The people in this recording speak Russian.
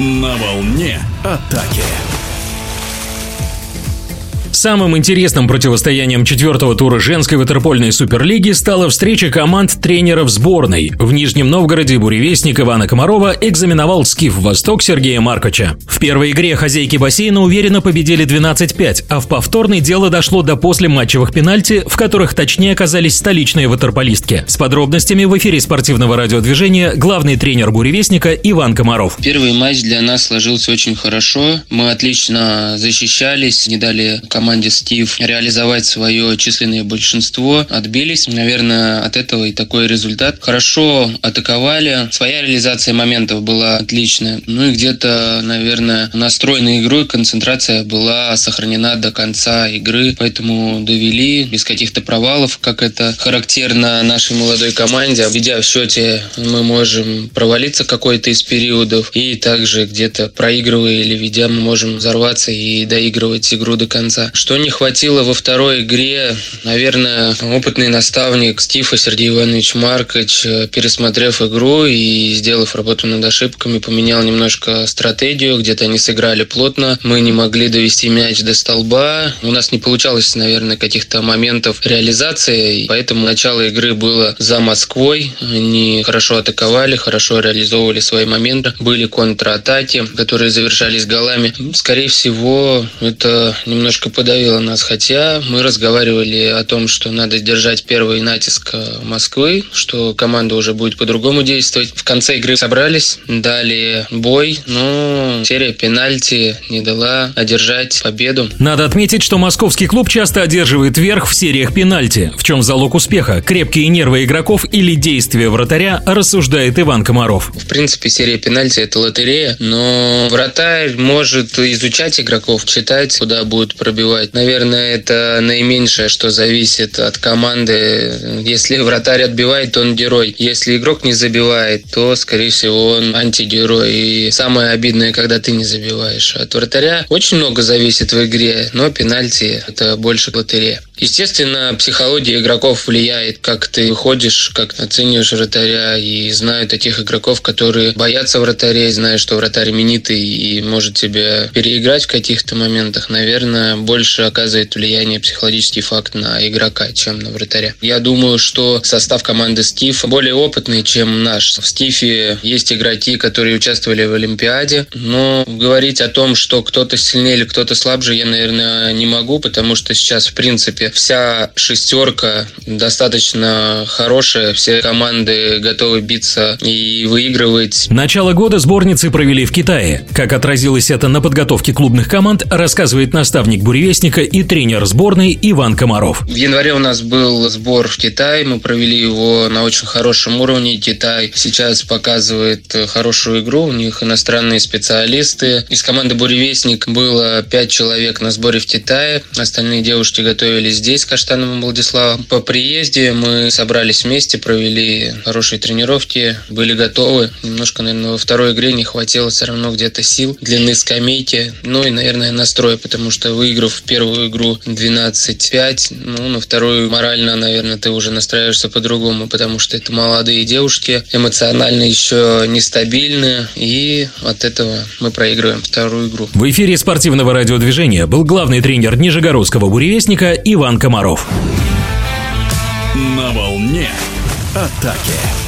На волне атаки. Самым интересным противостоянием четвертого тура женской ватерпольной суперлиги стала встреча команд тренеров сборной. В Нижнем Новгороде буревестник Ивана Комарова экзаменовал Скиф Восток Сергея Маркоча. В первой игре хозяйки бассейна уверенно победили 12-5, а в повторной дело дошло до после матчевых пенальти, в которых точнее оказались столичные ватерполистки. С подробностями в эфире спортивного радиодвижения главный тренер буревестника Иван Комаров. Первый матч для нас сложился очень хорошо. Мы отлично защищались, не дали команде команде Стив реализовать свое численное большинство. Отбились. Наверное, от этого и такой результат. Хорошо атаковали. Своя реализация моментов была отличная. Ну и где-то, наверное, настрой на игру концентрация была сохранена до конца игры. Поэтому довели без каких-то провалов, как это характерно нашей молодой команде. Ведя в счете, мы можем провалиться какой-то из периодов. И также где-то проигрывая или ведя, мы можем взорваться и доигрывать игру до конца. Что не хватило во второй игре, наверное, опытный наставник Стифа Сергей Иванович Маркович, э, пересмотрев игру и сделав работу над ошибками, поменял немножко стратегию, где-то они сыграли плотно, мы не могли довести мяч до столба, у нас не получалось, наверное, каких-то моментов реализации, поэтому начало игры было за Москвой, они хорошо атаковали, хорошо реализовывали свои моменты, были контратаки, которые завершались голами. Скорее всего, это немножко под подавила нас, хотя мы разговаривали о том, что надо держать первый натиск э, Москвы, что команда уже будет по-другому действовать. В конце игры собрались, дали бой, но серия пенальти не дала одержать победу. Надо отметить, что московский клуб часто одерживает верх в сериях пенальти. В чем залог успеха? Крепкие нервы игроков или действия вратаря, рассуждает Иван Комаров. В принципе, серия пенальти – это лотерея, но вратарь может изучать игроков, читать, куда будет пробивать забивать. Наверное, это наименьшее, что зависит от команды. Если вратарь отбивает, то он герой. Если игрок не забивает, то, скорее всего, он антигерой. И самое обидное, когда ты не забиваешь. От вратаря очень много зависит в игре, но пенальти – это больше лотерея. Естественно, психология игроков влияет, как ты выходишь, как оцениваешь вратаря, и знаю таких игроков, которые боятся вратарей, знают, что вратарь именитый и может тебя переиграть в каких-то моментах. Наверное, больше оказывает влияние психологический факт на игрока, чем на вратаря. Я думаю, что состав команды Стив более опытный, чем наш. В Стифе есть игроки, которые участвовали в Олимпиаде, но говорить о том, что кто-то сильнее или кто-то слабже, я, наверное, не могу, потому что сейчас, в принципе, вся шестерка достаточно хорошая, все команды готовы биться и выигрывать. Начало года сборницы провели в Китае. Как отразилось это на подготовке клубных команд, рассказывает наставник буревестника и тренер сборной Иван Комаров. В январе у нас был сбор в Китае, мы провели его на очень хорошем уровне. Китай сейчас показывает хорошую игру, у них иностранные специалисты. Из команды буревестник было пять человек на сборе в Китае, остальные девушки готовились здесь, с Каштановым Владиславом. По приезде мы собрались вместе, провели хорошие тренировки, были готовы. Немножко, наверное, во второй игре не хватило все равно где-то сил, длины скамейки, ну и, наверное, настроя, потому что выиграв первую игру 12-5, ну, на вторую морально, наверное, ты уже настраиваешься по-другому, потому что это молодые девушки, эмоционально еще нестабильны, и от этого мы проигрываем вторую игру. В эфире спортивного радиодвижения был главный тренер Нижегородского буревестника Иван Иван Комаров. На волне атаки.